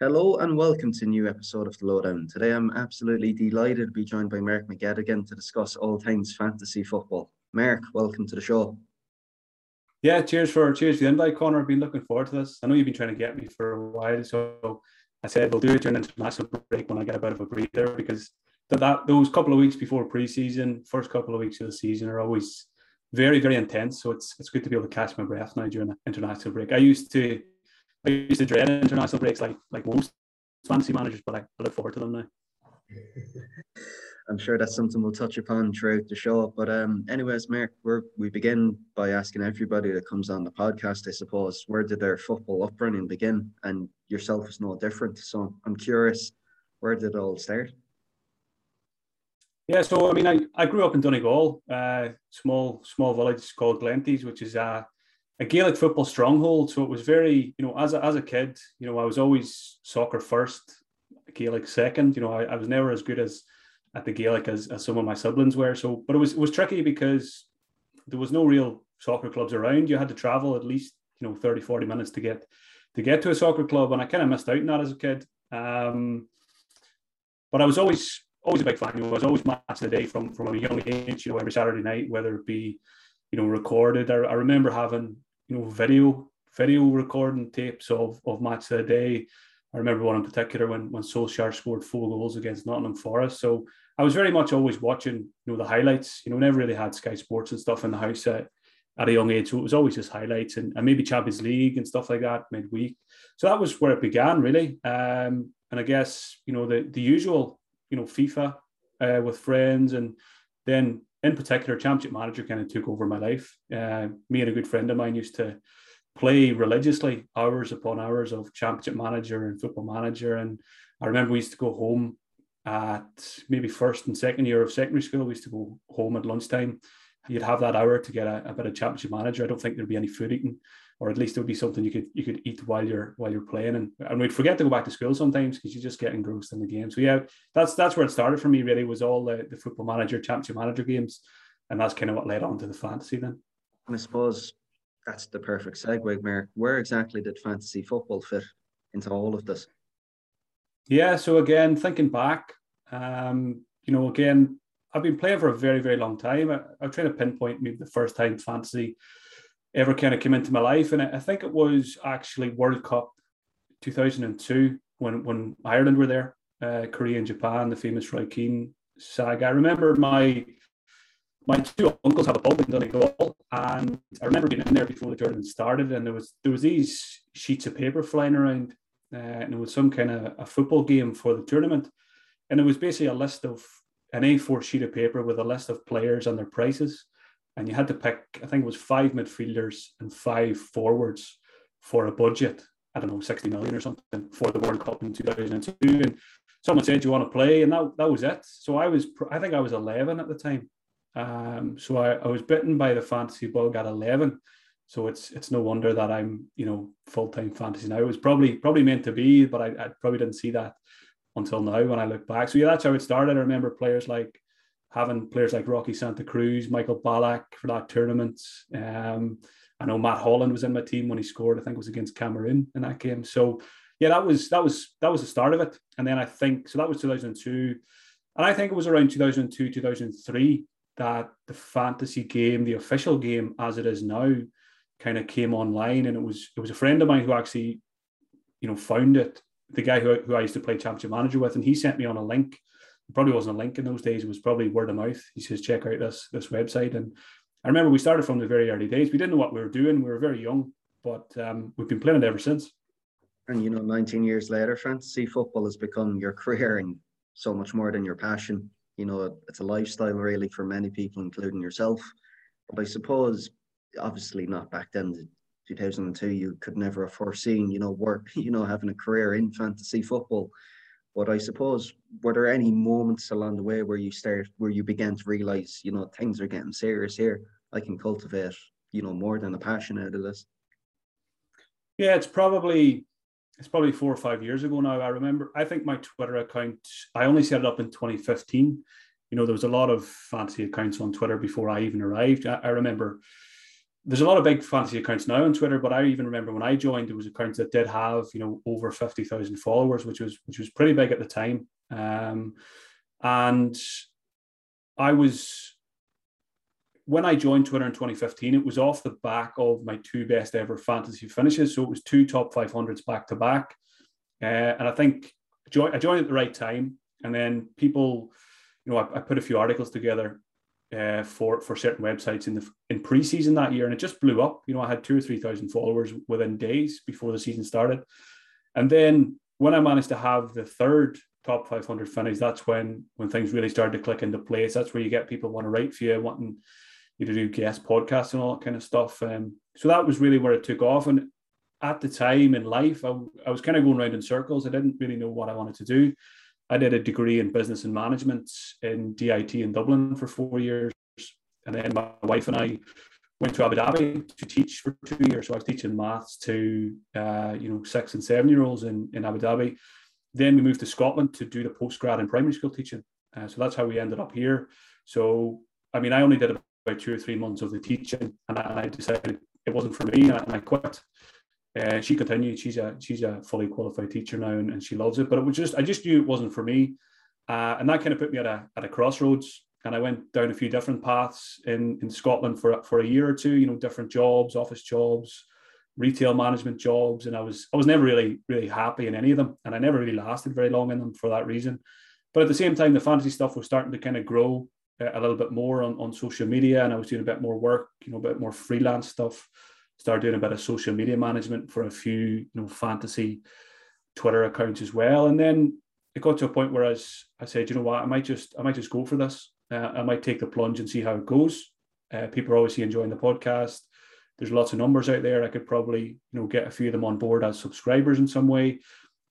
Hello and welcome to a new episode of The Lowdown. Today I'm absolutely delighted to be joined by Mark McGettigan to discuss all things fantasy football. Mark, welcome to the show. Yeah, cheers for cheers for the invite, Connor. I've been looking forward to this. I know you've been trying to get me for a while, so I said we'll do it during international break when I get a bit of a breather because that, that those couple of weeks before preseason, first couple of weeks of the season are always very, very intense. So it's it's good to be able to catch my breath now during an international break. I used to I used to dread international breaks like like most fancy managers, but I, I look forward to them now. I'm sure that's something we'll touch upon throughout the show. But um, anyways, Mark, we we begin by asking everybody that comes on the podcast, I suppose, where did their football upbringing begin? And yourself is no different. So I'm curious, where did it all start? Yeah, so I mean, I, I grew up in Donegal, uh, small small village called Glenties, which is a a Gaelic football stronghold. So it was very, you know, as a, as a kid, you know, I was always soccer first, Gaelic second. You know, I, I was never as good as at the Gaelic as, as some of my siblings were. So, but it was it was tricky because there was no real soccer clubs around. You had to travel at least, you know, 30, 40 minutes to get to get to a soccer club. And I kind of missed out on that as a kid. Um, but I was always always a big fan. You know, I was always match of the day from from a young age. You know, every Saturday night, whether it be you know recorded. I, I remember having you know video video recording tapes of of match of the day. I remember one in particular when when Solskjaer scored four goals against Nottingham Forest. So I was very much always watching you know the highlights. You know, never really had Sky Sports and stuff in the house at, at a young age, so it was always just highlights and, and maybe Champions League and stuff like that midweek. So that was where it began really. Um, and I guess you know the the usual you know FIFA uh, with friends and then in particular, Championship Manager kind of took over my life. Uh, me and a good friend of mine used to play religiously, hours upon hours of Championship Manager and Football Manager. And I remember we used to go home at maybe first and second year of secondary school. We used to go home at lunchtime. You'd have that hour to get a, a bit of Championship Manager. I don't think there'd be any food eating or at least it would be something you could you could eat while you're while you're playing. And, and we'd forget to go back to school sometimes because you just get engrossed in the game. So yeah that's that's where it started for me really was all the, the football manager championship manager games. And that's kind of what led on to the fantasy then. And i suppose that's the perfect segue Mark. where exactly did fantasy football fit into all of this? Yeah so again thinking back um you know again I've been playing for a very, very long time. I, I'm trying to pinpoint maybe the first time fantasy ever kind of came into my life. And I think it was actually World Cup 2002 when, when Ireland were there, uh, Korea and Japan, the famous Roy Keane saga. I remember my my two uncles have a pub in Donegal, and I remember being in there before the tournament started, and there was there was these sheets of paper flying around, uh, and it was some kind of a football game for the tournament, and it was basically a list of an A4 sheet of paper with a list of players and their prices and you had to pick, I think it was five midfielders and five forwards for a budget, I don't know, 60 million or something for the World Cup in 2002. And someone said, you want to play? And that, that was it. So I was, I think I was 11 at the time. Um, so I, I was bitten by the fantasy bug at 11. So it's it's no wonder that I'm you know full time fantasy now. It was probably probably meant to be, but I, I probably didn't see that until now when I look back. So yeah, that's how it started. I remember players like having players like Roque Santa Cruz, Michael Ballack for that tournament. Um, I know Matt Holland was in my team when he scored. I think it was against Cameroon in that game. So yeah, that was that was that was the start of it. And then I think so that was 2002, and I think it was around 2002 2003 that the fantasy game, the official game as it is now, kind of came online. And it was it was a friend of mine who actually, you know, found it. The guy who, who I used to play championship manager with, and he sent me on a link probably wasn't a link in those days. It was probably word of mouth. He says, check out this this website. And I remember we started from the very early days. We didn't know what we were doing. We were very young, but um, we've been playing it ever since. And you know, 19 years later, fantasy football has become your career and so much more than your passion. You know, it's a lifestyle really for many people, including yourself. But I suppose, obviously, not back then. 2002, you could never have foreseen, you know, work, you know, having a career in fantasy football. But I suppose were there any moments along the way where you start where you began to realize, you know, things are getting serious here. I can cultivate, you know, more than a passion out of this. Yeah, it's probably it's probably four or five years ago now. I remember I think my Twitter account, I only set it up in 2015. You know, there was a lot of fancy accounts on Twitter before I even arrived. I, I remember there's a lot of big fantasy accounts now on Twitter, but I even remember when I joined, there was accounts that did have you know over fifty thousand followers, which was which was pretty big at the time. Um, and I was when I joined Twitter in 2015, it was off the back of my two best ever fantasy finishes. So it was two top 500s back to back. Uh, and I think I joined at the right time. And then people, you know, I, I put a few articles together uh, for for certain websites in the in preseason that year, and it just blew up. You know, I had two or three thousand followers within days before the season started, and then when I managed to have the third top 500 finish, that's when when things really started to click into place. That's where you get people want to write for you, wanting you to do guest podcasts and all that kind of stuff. Um, so that was really where it took off. And at the time in life, I, I was kind of going around in circles. I didn't really know what I wanted to do. I did a degree in business and management in DIT in Dublin for four years. And then my wife and I went to Abu Dhabi to teach for two years. So I was teaching maths to, uh, you know, six and seven year olds in, in Abu Dhabi. Then we moved to Scotland to do the postgrad in primary school teaching. Uh, so that's how we ended up here. So, I mean, I only did about two or three months of the teaching and I, and I decided it wasn't for me and I quit. Uh, she continued. She's a she's a fully qualified teacher now, and, and she loves it. But it was just I just knew it wasn't for me, uh, and that kind of put me at a at a crossroads. And I went down a few different paths in in Scotland for for a year or two. You know, different jobs, office jobs, retail management jobs, and I was I was never really really happy in any of them, and I never really lasted very long in them for that reason. But at the same time, the fantasy stuff was starting to kind of grow uh, a little bit more on, on social media, and I was doing a bit more work, you know, a bit more freelance stuff started doing a bit of social media management for a few you know fantasy Twitter accounts as well. And then it got to a point where I, was, I said, you know what, I might just I might just go for this. Uh, I might take the plunge and see how it goes. Uh, people are obviously enjoying the podcast. There's lots of numbers out there. I could probably you know get a few of them on board as subscribers in some way.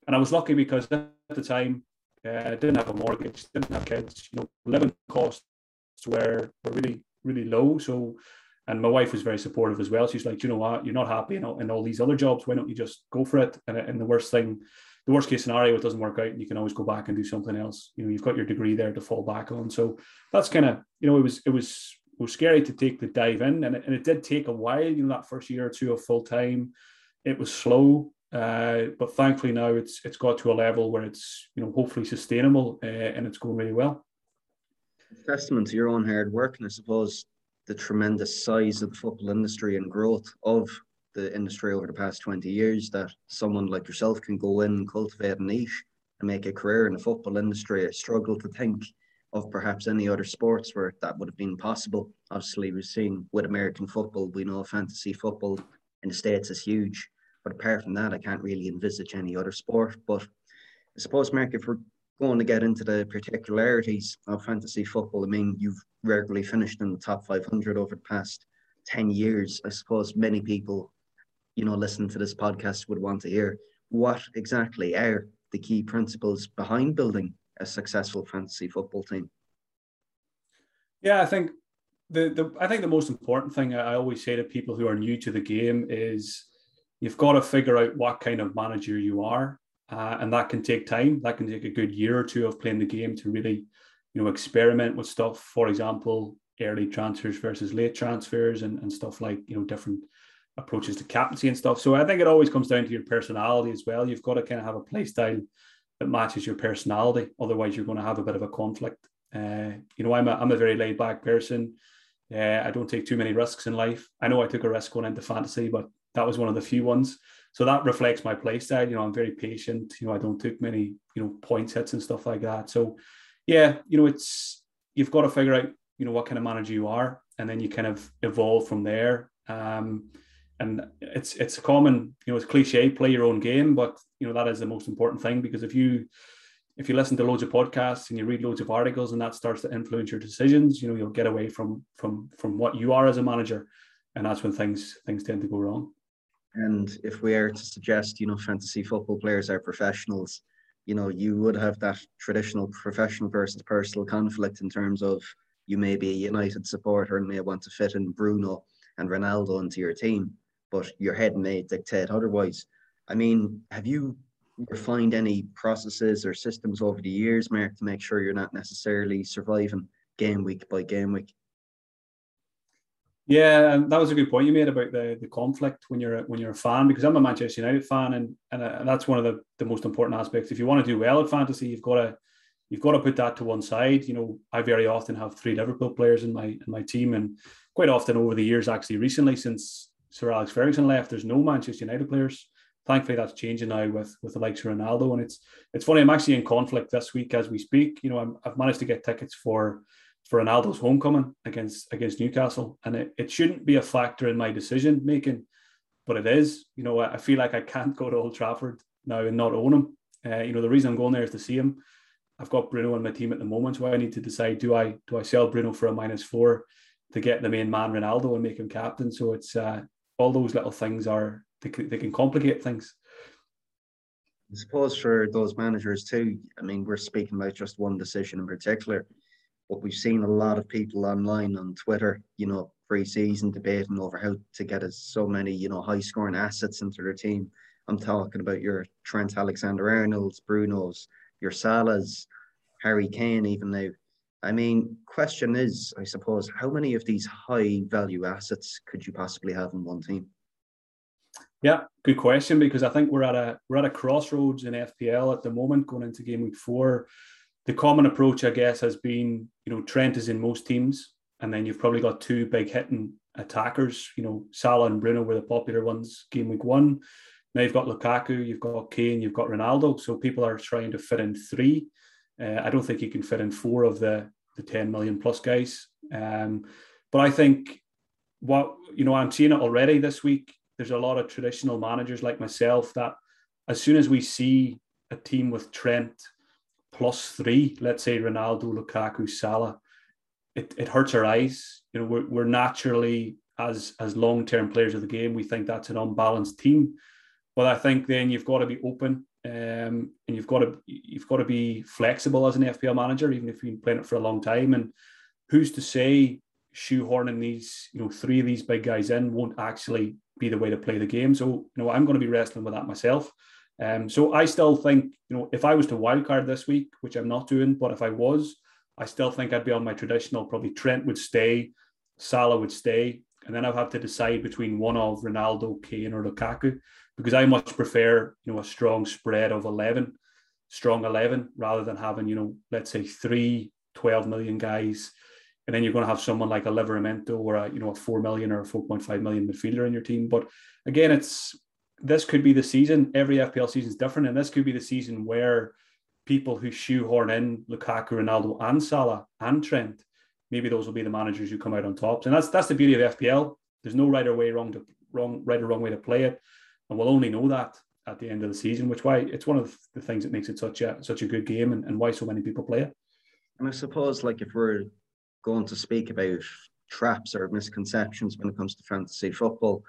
And I was lucky because at the time uh, I didn't have a mortgage, didn't have kids. You know, living costs were were really really low. So and my wife was very supportive as well. She's like, you know what, you're not happy in all, in all these other jobs. Why don't you just go for it? And, and the worst thing, the worst case scenario, it doesn't work out, and you can always go back and do something else. You know, you've got your degree there to fall back on. So that's kind of, you know, it was it was it was scary to take the dive in, and it, and it did take a while. You know, that first year or two of full time, it was slow. Uh, but thankfully now it's it's got to a level where it's you know hopefully sustainable uh, and it's going really well. Testament to your own hard work, and I suppose the tremendous size of the football industry and growth of the industry over the past 20 years that someone like yourself can go in and cultivate a niche and make a career in the football industry. I struggle to think of perhaps any other sports where that would have been possible. Obviously, we've seen with American football, we know fantasy football in the States is huge. But apart from that, I can't really envisage any other sport. But I suppose, Mark, if we're going to get into the particularities of fantasy football, I mean, you've regularly finished in the top 500 over the past 10 years. I suppose many people, you know, listening to this podcast would want to hear what exactly are the key principles behind building a successful fantasy football team. Yeah, I think the, the I think the most important thing I always say to people who are new to the game is you've got to figure out what kind of manager you are uh, and that can take time. That can take a good year or two of playing the game to really, you know, experiment with stuff. For example, early transfers versus late transfers and, and stuff like you know different approaches to captaincy and stuff. So I think it always comes down to your personality as well. You've got to kind of have a play style that matches your personality. Otherwise, you're going to have a bit of a conflict. Uh, you know, I'm a, I'm a very laid back person. Uh, I don't take too many risks in life. I know I took a risk going into fantasy, but that was one of the few ones so that reflects my play style. You know, I'm very patient. You know, I don't take many you know points hits and stuff like that. So yeah, you know, it's you've got to figure out you know what kind of manager you are, and then you kind of evolve from there. Um, and it's it's a common you know it's cliche play your own game, but you know that is the most important thing because if you if you listen to loads of podcasts and you read loads of articles and that starts to influence your decisions, you know you'll get away from from from what you are as a manager, and that's when things things tend to go wrong. And if we are to suggest, you know, fantasy football players are professionals, you know, you would have that traditional professional versus personal conflict in terms of you may be a United supporter and may want to fit in Bruno and Ronaldo into your team, but your head may dictate otherwise. I mean, have you refined any processes or systems over the years, Mark, to make sure you're not necessarily surviving game week by game week? Yeah, and that was a good point you made about the the conflict when you're a, when you're a fan because I'm a Manchester United fan and and, uh, and that's one of the, the most important aspects. If you want to do well at fantasy, you've got to you've got to put that to one side. You know, I very often have three Liverpool players in my in my team, and quite often over the years, actually recently since Sir Alex Ferguson left, there's no Manchester United players. Thankfully, that's changing now with with the likes of Ronaldo, and it's it's funny. I'm actually in conflict this week as we speak. You know, I'm, I've managed to get tickets for for Ronaldo's homecoming against against Newcastle, and it, it shouldn't be a factor in my decision making, but it is. You know, I feel like I can't go to Old Trafford now and not own him. Uh, you know, the reason I'm going there is to see him. I've got Bruno on my team at the moment, so I need to decide: do I do I sell Bruno for a minus four to get the main man Ronaldo and make him captain? So it's uh, all those little things are they, they can complicate things. I suppose for those managers too. I mean, we're speaking about just one decision in particular but we've seen a lot of people online on Twitter, you know, pre-season debating over how to get us so many, you know, high-scoring assets into their team. I'm talking about your Trent Alexander-Arnold's, Bruno's, your Salah's, Harry Kane, even now. I mean, question is, I suppose, how many of these high-value assets could you possibly have in one team? Yeah, good question because I think we're at a we're at a crossroads in FPL at the moment going into game week four the common approach, I guess, has been you know Trent is in most teams, and then you've probably got two big hitting attackers. You know, Salah and Bruno were the popular ones game week one. Now you've got Lukaku, you've got Kane, you've got Ronaldo. So people are trying to fit in three. Uh, I don't think you can fit in four of the the 10 million plus guys. Um, but I think what you know, I'm seeing it already this week. There's a lot of traditional managers like myself that as soon as we see a team with Trent plus three, let's say Ronaldo, Lukaku, Salah, it, it hurts our eyes. You know, we're, we're naturally as as long term players of the game, we think that's an unbalanced team. But I think then you've got to be open um, and you've got to you've got to be flexible as an FPL manager, even if you've been playing it for a long time. And who's to say shoehorning these, you know, three of these big guys in won't actually be the way to play the game. So, you know, I'm going to be wrestling with that myself. Um, so I still think, you know, if I was to wildcard this week, which I'm not doing, but if I was, I still think I'd be on my traditional. Probably Trent would stay, Salah would stay, and then I'll have to decide between one of Ronaldo, Kane, or Lukaku, because I much prefer, you know, a strong spread of 11, strong 11, rather than having, you know, let's say three 12 million guys, and then you're going to have someone like a Livramento or a, you know, a 4 million or a 4.5 million midfielder in your team. But again, it's this could be the season. Every FPL season is different, and this could be the season where people who shoehorn in Lukaku, Ronaldo, and Salah and Trent, maybe those will be the managers who come out on top. And that's that's the beauty of FPL. There's no right or way wrong to wrong right or wrong way to play it, and we'll only know that at the end of the season. Which why it's one of the things that makes it such a such a good game, and, and why so many people play it. And I suppose, like if we're going to speak about traps or misconceptions when it comes to fantasy football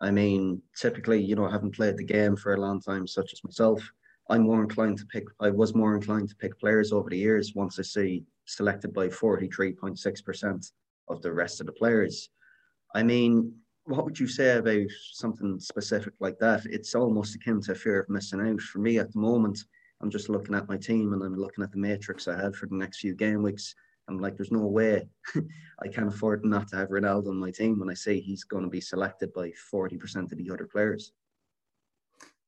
I mean, typically, you know, having played the game for a long time, such as myself, I'm more inclined to pick, I was more inclined to pick players over the years once I see selected by 43.6% of the rest of the players. I mean, what would you say about something specific like that? It's almost akin to fear of missing out. For me at the moment, I'm just looking at my team and I'm looking at the matrix I have for the next few game weeks. I'm like, there's no way I can afford not to have Ronaldo on my team when I say he's going to be selected by 40% of the other players.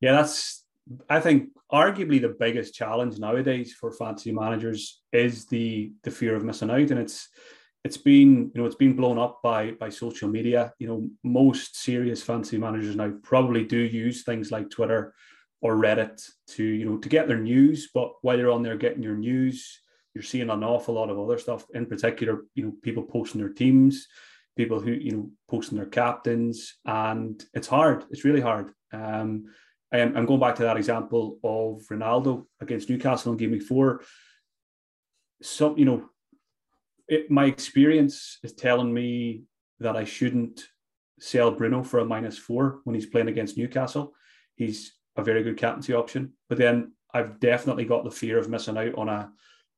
Yeah, that's, I think, arguably the biggest challenge nowadays for fantasy managers is the the fear of missing out. And it's, it's been, you know, it's been blown up by by social media. You know, most serious fantasy managers now probably do use things like Twitter or Reddit to, you know, to get their news. But while you're on there getting your news, you're seeing an awful lot of other stuff. In particular, you know, people posting their teams, people who you know posting their captains, and it's hard. It's really hard. Um, I'm, I'm going back to that example of Ronaldo against Newcastle in game four. So you know, it, my experience is telling me that I shouldn't sell Bruno for a minus four when he's playing against Newcastle. He's a very good captaincy option, but then I've definitely got the fear of missing out on a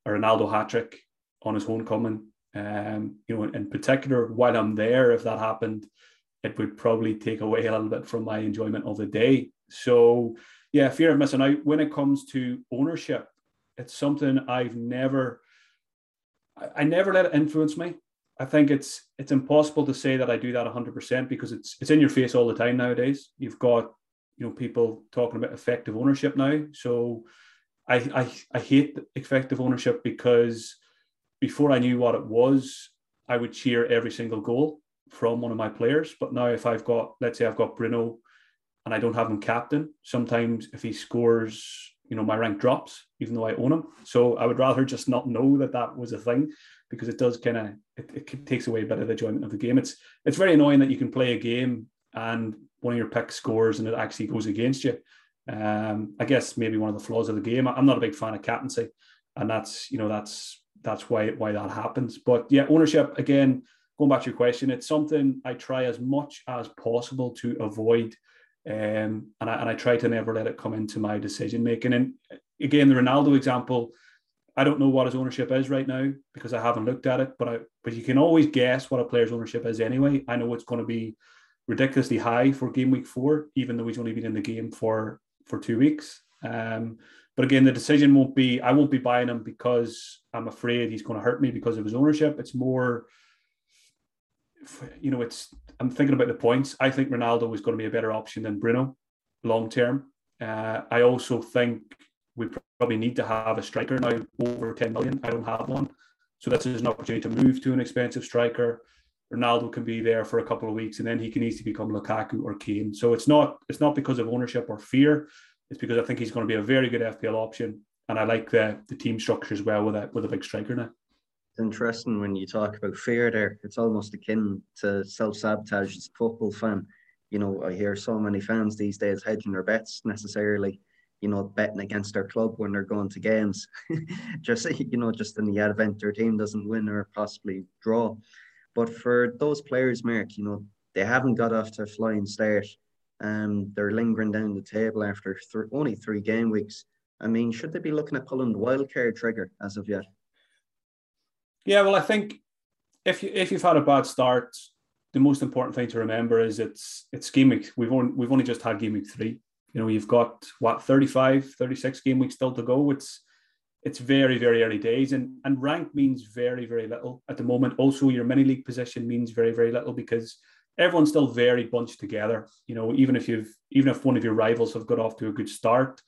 a Ronaldo hat trick on his homecoming. Um, you know, in particular, while I'm there, if that happened, it would probably take away a little bit from my enjoyment of the day. So, yeah, fear of missing out. When it comes to ownership, it's something I've never, I, I never let it influence me. I think it's it's impossible to say that I do that 100% because it's it's in your face all the time nowadays. You've got you know people talking about effective ownership now. So I I, I hate effective ownership because before I knew what it was, I would cheer every single goal from one of my players. But now if I've got let's say I've got Bruno and I don't have him captain, sometimes if he scores you know my rank drops even though I own him. So I would rather just not know that that was a thing because it does kind of it, it takes away a bit of the enjoyment of the game. It's it's very annoying that you can play a game and one of your picks scores and it actually goes against you. Um, I guess maybe one of the flaws of the game. I'm not a big fan of captaincy, and that's you know that's that's why why that happens. But yeah, ownership again. Going back to your question, it's something I try as much as possible to avoid um, and, I, and I try to never let it come into my decision making. And again, the Ronaldo example, I don't know what his ownership is right now because I haven't looked at it, but I, but you can always guess what a player's ownership is anyway. I know it's going to be ridiculously high for game week four, even though he's only been in the game for for two weeks. Um, but again, the decision won't be I won't be buying him because I'm afraid he's going to hurt me because of his ownership. It's more you know, it's I'm thinking about the points. I think Ronaldo is going to be a better option than Bruno long term. Uh, I also think we probably need to have a striker now over 10 million. I don't have one. So this is an opportunity to move to an expensive striker. Ronaldo can be there for a couple of weeks and then he can easily become Lukaku or Kane. So it's not it's not because of ownership or fear. It's because I think he's going to be a very good FPL option. And I like the the team structure as well with a with a big striker now. It's interesting when you talk about fear there. It's almost akin to self sabotage as a football fan. You know, I hear so many fans these days hedging their bets necessarily, you know, betting against their club when they're going to games. just, you know, just in the event their team doesn't win or possibly draw. But for those players, Mark, you know, they haven't got off to a flying start. Um, they're lingering down the table after th- only three game weeks. I mean, should they be looking at pulling the wild card trigger as of yet? Yeah, well, I think if you if you've had a bad start, the most important thing to remember is it's it's game week. We've only we've only just had game week three. You know, you've got what 35, 36 game weeks still to go. It's it's very, very early days. And and rank means very, very little at the moment. Also, your mini league position means very, very little because everyone's still very bunched together. You know, even if you've even if one of your rivals have got off to a good start,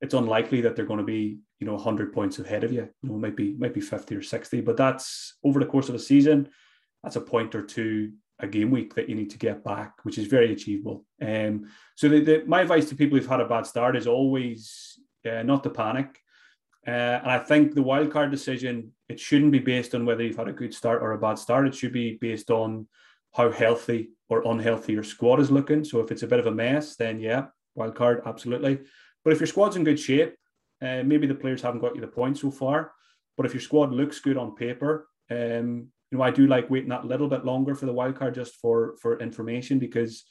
it's unlikely that they're going to be you know 100 points ahead of you you know might be might be 50 or 60 but that's over the course of a season that's a point or two a game week that you need to get back which is very achievable um, so the, the, my advice to people who've had a bad start is always uh, not to panic uh, and I think the wildcard decision it shouldn't be based on whether you've had a good start or a bad start. It should be based on how healthy or unhealthy your squad is looking. So if it's a bit of a mess, then yeah, wildcard absolutely. But if your squad's in good shape, uh, maybe the players haven't got you the points so far. But if your squad looks good on paper, um, you know, I do like waiting that little bit longer for the wild card just for for information because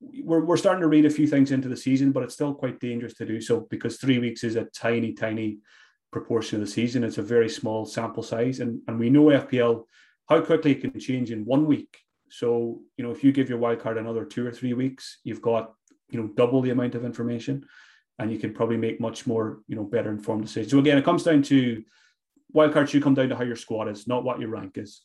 we're, we're starting to read a few things into the season, but it's still quite dangerous to do so because three weeks is a tiny, tiny proportion of the season. It's a very small sample size, and and we know FPL how quickly it can change in one week. So you know, if you give your wild card another two or three weeks, you've got you know double the amount of information and you can probably make much more, you know, better informed decisions. So again, it comes down to wildcard should come down to how your squad is, not what your rank is.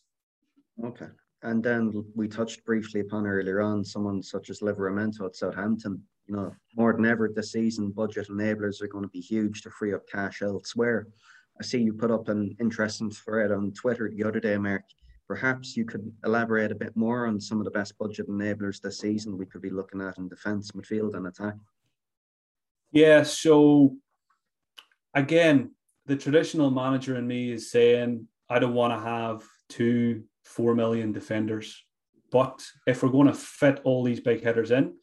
Okay. And then we touched briefly upon earlier on someone such as Livramento at Southampton. You know, more than ever this season, budget enablers are going to be huge to free up cash elsewhere. I see you put up an interesting thread on Twitter the other day, Mark. Perhaps you could elaborate a bit more on some of the best budget enablers this season we could be looking at in defence, midfield, and attack. Yeah. So again, the traditional manager in me is saying, I don't want to have two, four million defenders. But if we're going to fit all these big hitters in,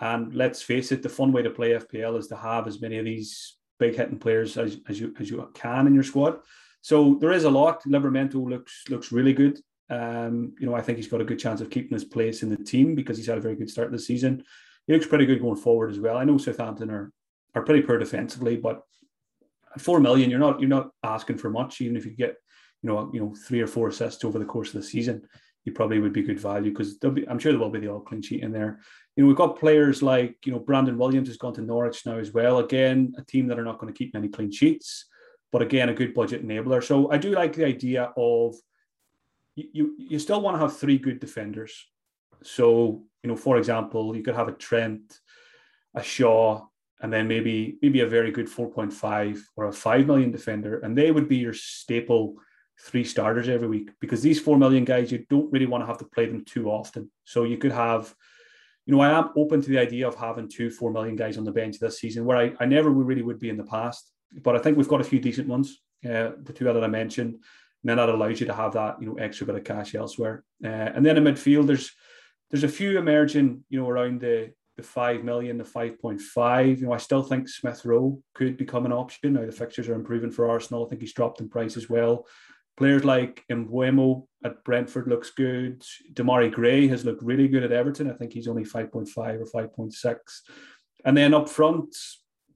and let's face it, the fun way to play FPL is to have as many of these big hitting players as, as you as you can in your squad. So there is a lot. Livramento looks looks really good. Um, you know, I think he's got a good chance of keeping his place in the team because he's had a very good start this season. He looks pretty good going forward as well. I know Southampton are are pretty poor defensively, but at four million, you're not you're not asking for much. Even if you get you know you know three or four assists over the course of the season, you probably would be good value because I'm sure there will be the all clean sheet in there. You know we've got players like you know Brandon Williams has gone to Norwich now as well. Again, a team that are not going to keep many clean sheets, but again a good budget enabler. So I do like the idea of you, you, you still want to have three good defenders. So, you know, for example, you could have a Trent, a Shaw, and then maybe maybe a very good 4.5 or a 5 million defender. And they would be your staple three starters every week because these 4 million guys, you don't really want to have to play them too often. So you could have, you know, I am open to the idea of having two 4 million guys on the bench this season where I, I never really would be in the past. But I think we've got a few decent ones, uh, the two that I mentioned. And then that allows you to have that, you know, extra bit of cash elsewhere. Uh, and then in midfield, there's there's a few emerging, you know, around the the five million, the five point five. You know, I still think Smith Rowe could become an option. Now the fixtures are improving for Arsenal. I think he's dropped in price as well. Players like Mbeumo at Brentford looks good. Demarai Gray has looked really good at Everton. I think he's only 5.5 or 5.6. And then up front,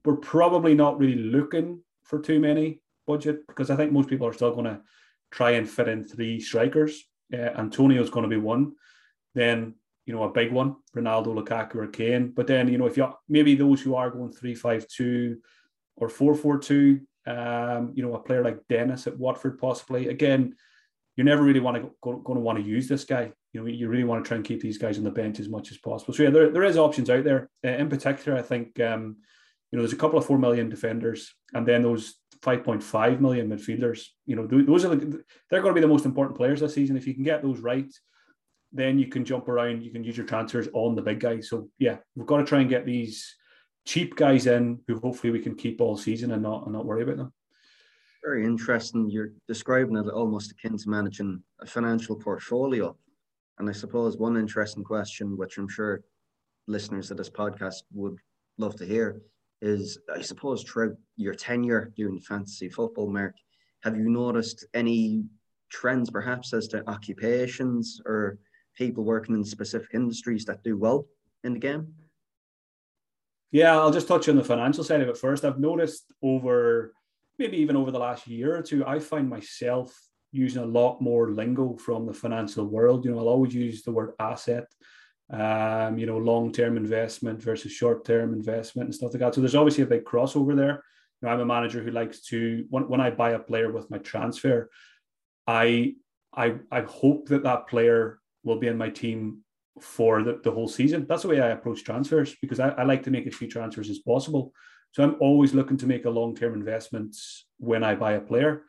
we're probably not really looking for too many budget because I think most people are still going to try and fit in three strikers. Uh, Antonio's going to be one. Then you know, a big one, Ronaldo, Lukaku, or Kane. But then, you know, if you maybe those who are going three five two or four four two, um, you know, a player like Dennis at Watford possibly. Again, you never really want to go, going to want to use this guy. You know, you really want to try and keep these guys on the bench as much as possible. So yeah, there, there is options out there. Uh, in particular, I think um, you know there's a couple of four million defenders, and then those 5.5 million midfielders. You know, those are the, they're going to be the most important players this season. If you can get those right, then you can jump around. You can use your transfers on the big guys. So yeah, we've got to try and get these cheap guys in who hopefully we can keep all season and not and not worry about them. Very interesting. You're describing it almost akin to managing a financial portfolio. And I suppose one interesting question, which I'm sure listeners of this podcast would love to hear, is I suppose throughout your tenure doing fantasy football, Mark, have you noticed any trends perhaps as to occupations or people working in specific industries that do well in the game? Yeah, I'll just touch on the financial side of it first. I've noticed over maybe even over the last year or two, I find myself using a lot more lingo from the financial world. You know, I'll always use the word asset, um, you know, long term investment versus short term investment and stuff like that. So there's obviously a big crossover there. You know, I'm a manager who likes to when, when I buy a player with my transfer, I I I hope that that player will be in my team for the, the whole season. That's the way I approach transfers because I, I like to make as few transfers as possible. So I'm always looking to make a long term investment when I buy a player.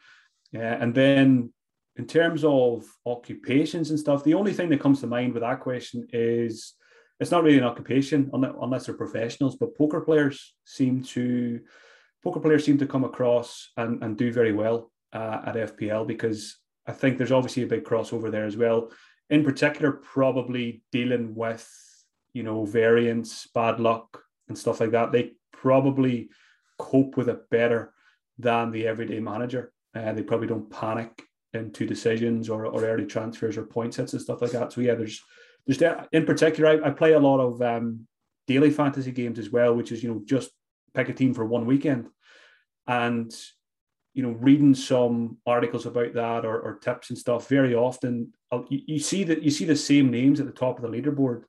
Uh, and then in terms of occupations and stuff, the only thing that comes to mind with that question is it's not really an occupation unless they're professionals, but poker players seem to poker players seem to come across and, and do very well uh, at FPL because I think there's obviously a big crossover there as well in particular, probably dealing with, you know, variance, bad luck, and stuff like that. They probably cope with it better than the everyday manager. Uh, they probably don't panic into decisions or, or early transfers or points hits and stuff like that. So yeah, there's there's in particular, I, I play a lot of um, daily fantasy games as well, which is you know just pick a team for one weekend, and you know reading some articles about that or, or tips and stuff very often uh, you, you, see that you see the same names at the top of the leaderboard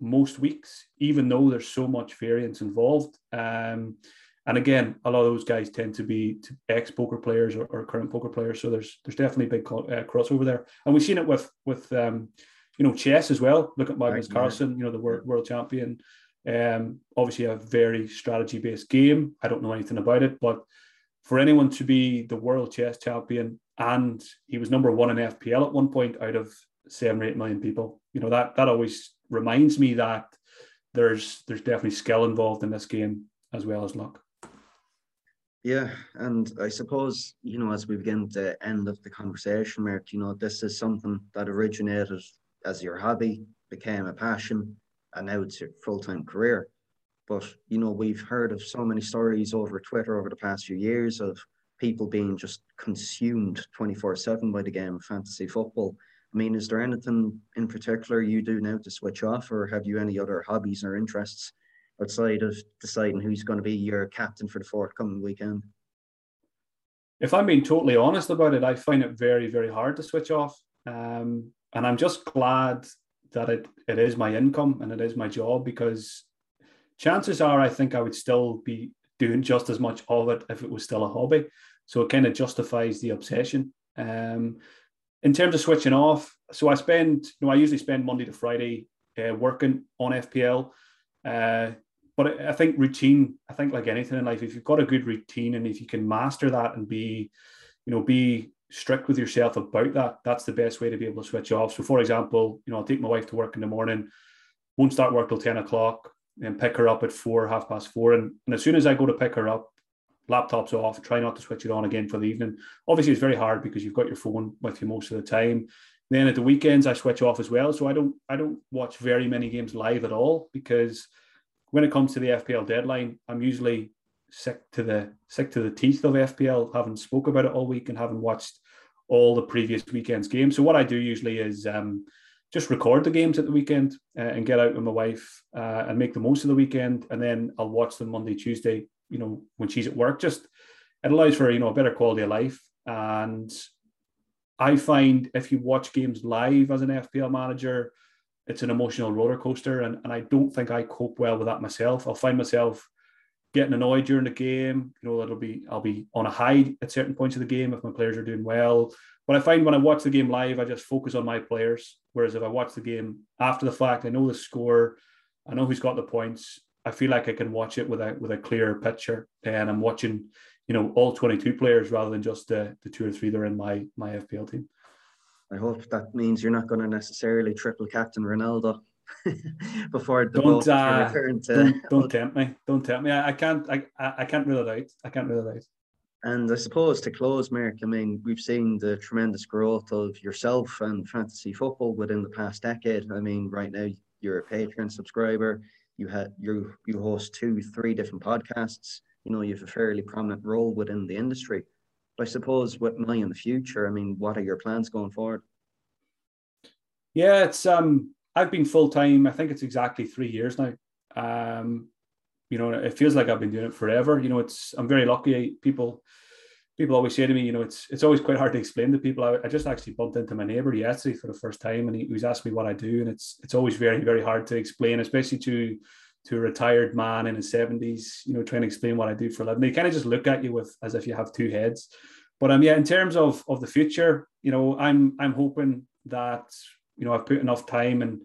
most weeks even though there's so much variance involved. Um, and again a lot of those guys tend to be ex poker players or, or, current poker players. So there's there's definitely a big uh, crossover there. And we've seen it with with um, you know chess as well. Look at magnus right, carlsen yeah. you know the world, world champion. Um, obviously a very strategy based game. I don't know anything about it but for anyone to be the world chess champion and he was number one in FPL at one point out of seven or eight million people. You know that that always reminds me that there's there's definitely skill involved in this game as well as luck. Yeah, and I suppose you know as we begin the end of the conversation, Mark, you know this is something that originated as your hobby, became a passion, and now it's your full time career. But you know, we've heard of so many stories over Twitter over the past few years of people being just consumed 24-7 by the game of fantasy football. I mean, is there anything in particular you do now to switch off, or have you any other hobbies or interests outside of deciding who's going to be your captain for the forthcoming weekend? If I'm being totally honest about it, I find it very, very hard to switch off. Um, and I'm just glad that it, it is my income and it is my job because chances are I think I would still be doing just as much of it if it was still a hobby. So it kind of justifies the obsession. Um, in terms of switching off, so I spend, you know, I usually spend Monday to Friday uh, working on FPL. Uh, but I think routine, I think like anything in life, if you've got a good routine and if you can master that and be, you know, be strict with yourself about that, that's the best way to be able to switch off. So, for example, you know, I'll take my wife to work in the morning, won't start work till 10 o'clock, and pick her up at four, half past four. And, and as soon as I go to pick her up, laptop's off, try not to switch it on again for the evening. Obviously, it's very hard because you've got your phone with you most of the time. Then at the weekends, I switch off as well. So I don't I don't watch very many games live at all because when it comes to the FPL deadline, I'm usually sick to the sick to the teeth of FPL, having spoke about it all week and having watched all the previous weekend's games. So what I do usually is um, just record the games at the weekend uh, and get out with my wife uh, and make the most of the weekend, and then I'll watch them Monday, Tuesday. You know, when she's at work, just it allows for you know a better quality of life. And I find if you watch games live as an FPL manager, it's an emotional roller coaster, and, and I don't think I cope well with that myself. I'll find myself getting annoyed during the game. You know, that'll be I'll be on a high at certain points of the game if my players are doing well. But I find when I watch the game live, I just focus on my players. Whereas if I watch the game after the fact, I know the score, I know who's got the points. I feel like I can watch it with a with a clearer picture, and I'm watching, you know, all 22 players rather than just the, the two or three that are in my my FPL team. I hope that means you're not going to necessarily triple captain Ronaldo before the don't, uh, return to. Don't, don't tempt me. Don't tempt me. I, I can't. I, I can't rule it out. I can't rule it out. And I suppose to close, Mark, I mean, we've seen the tremendous growth of yourself and fantasy football within the past decade. I mean, right now you're a Patreon subscriber. You had you you host two, three different podcasts. You know, you have a fairly prominent role within the industry. But I suppose with money in the future, I mean, what are your plans going forward? Yeah, it's um I've been full time, I think it's exactly three years now. Um, you know, it feels like I've been doing it forever. You know, it's I'm very lucky. People people always say to me, you know, it's it's always quite hard to explain to people. I, I just actually bumped into my neighbor yesterday for the first time, and he, he was asking me what I do, and it's it's always very very hard to explain, especially to to a retired man in his seventies. You know, trying to explain what I do for a living. They kind of just look at you with as if you have two heads. But um, yeah, in terms of of the future, you know, I'm I'm hoping that you know I've put enough time and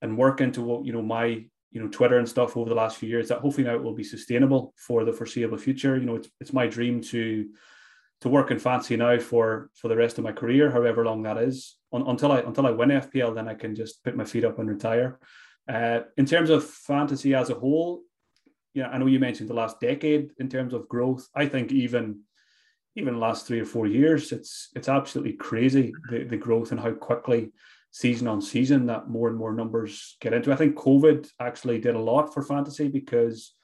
and work into what you know my you know Twitter and stuff over the last few years that hopefully now it will be sustainable for the foreseeable future. You know, it's it's my dream to to work in fancy now for for the rest of my career, however long that is, Un, until I until I win FPL, then I can just put my feet up and retire. Uh, in terms of fantasy as a whole, yeah, I know you mentioned the last decade in terms of growth. I think even even last three or four years, it's it's absolutely crazy the, the growth and how quickly season on season that more and more numbers get into. I think COVID actually did a lot for fantasy because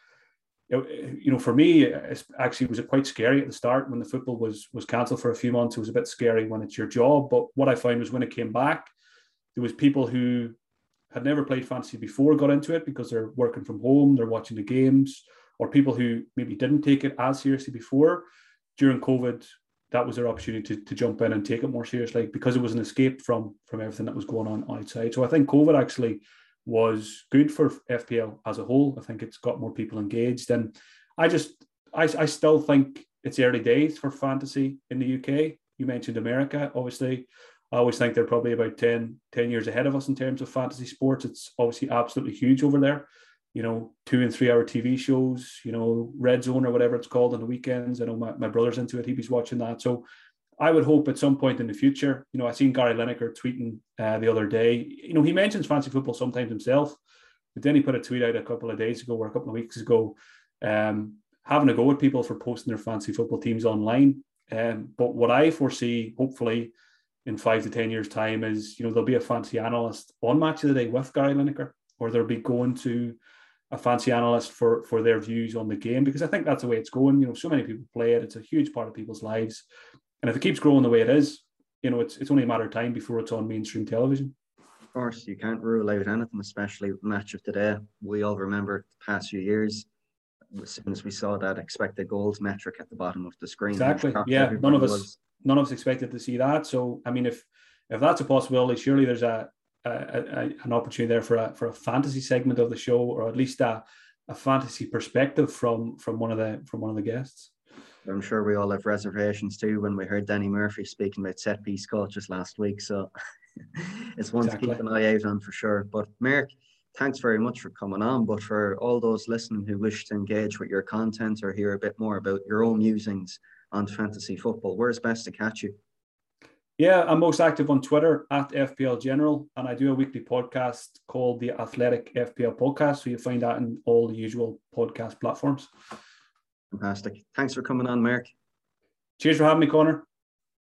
you know, for me, it actually was quite scary at the start when the football was was cancelled for a few months. It was a bit scary when it's your job. But what I found was when it came back, there was people who had never played fantasy before got into it because they're working from home, they're watching the games, or people who maybe didn't take it as seriously before. During COVID, that was their opportunity to, to jump in and take it more seriously because it was an escape from from everything that was going on outside. So I think COVID actually was good for FPL as a whole. I think it's got more people engaged, and I just I, I still think it's early days for fantasy in the UK. You mentioned America, obviously. I always think they're probably about 10, 10 years ahead of us in terms of fantasy sports. It's obviously absolutely huge over there you know, two and three hour TV shows, you know, Red Zone or whatever it's called on the weekends. I know my, my brother's into it. He was watching that. So I would hope at some point in the future, you know, I seen Gary Lineker tweeting uh, the other day, you know, he mentions fancy football sometimes himself, but then he put a tweet out a couple of days ago or a couple of weeks ago, um, having a go at people for posting their fancy football teams online. Um, but what I foresee, hopefully, in five to 10 years' time is, you know, there'll be a fancy analyst on Match of the Day with Gary Lineker, or they'll be going to a fancy analyst for for their views on the game because I think that's the way it's going. You know, so many people play it; it's a huge part of people's lives, and if it keeps growing the way it is, you know, it's it's only a matter of time before it's on mainstream television. Of course, you can't rule out anything, especially match of the day. We all remember the past few years. As soon as we saw that expected goals metric at the bottom of the screen, exactly. Yeah, none of us, was. none of us expected to see that. So, I mean, if if that's a possibility, surely there's a a, a, an opportunity there for a for a fantasy segment of the show, or at least a, a fantasy perspective from from one of the from one of the guests. I'm sure we all have reservations too when we heard Danny Murphy speaking about set piece coaches last week. So it's one exactly. to keep an eye out on for sure. But Mark, thanks very much for coming on. But for all those listening who wish to engage with your content or hear a bit more about your own musings on fantasy football, where's best to catch you? Yeah, I'm most active on Twitter at FPL General, and I do a weekly podcast called the Athletic FPL Podcast. So you find that in all the usual podcast platforms. Fantastic. Thanks for coming on, Mark. Cheers for having me, Connor.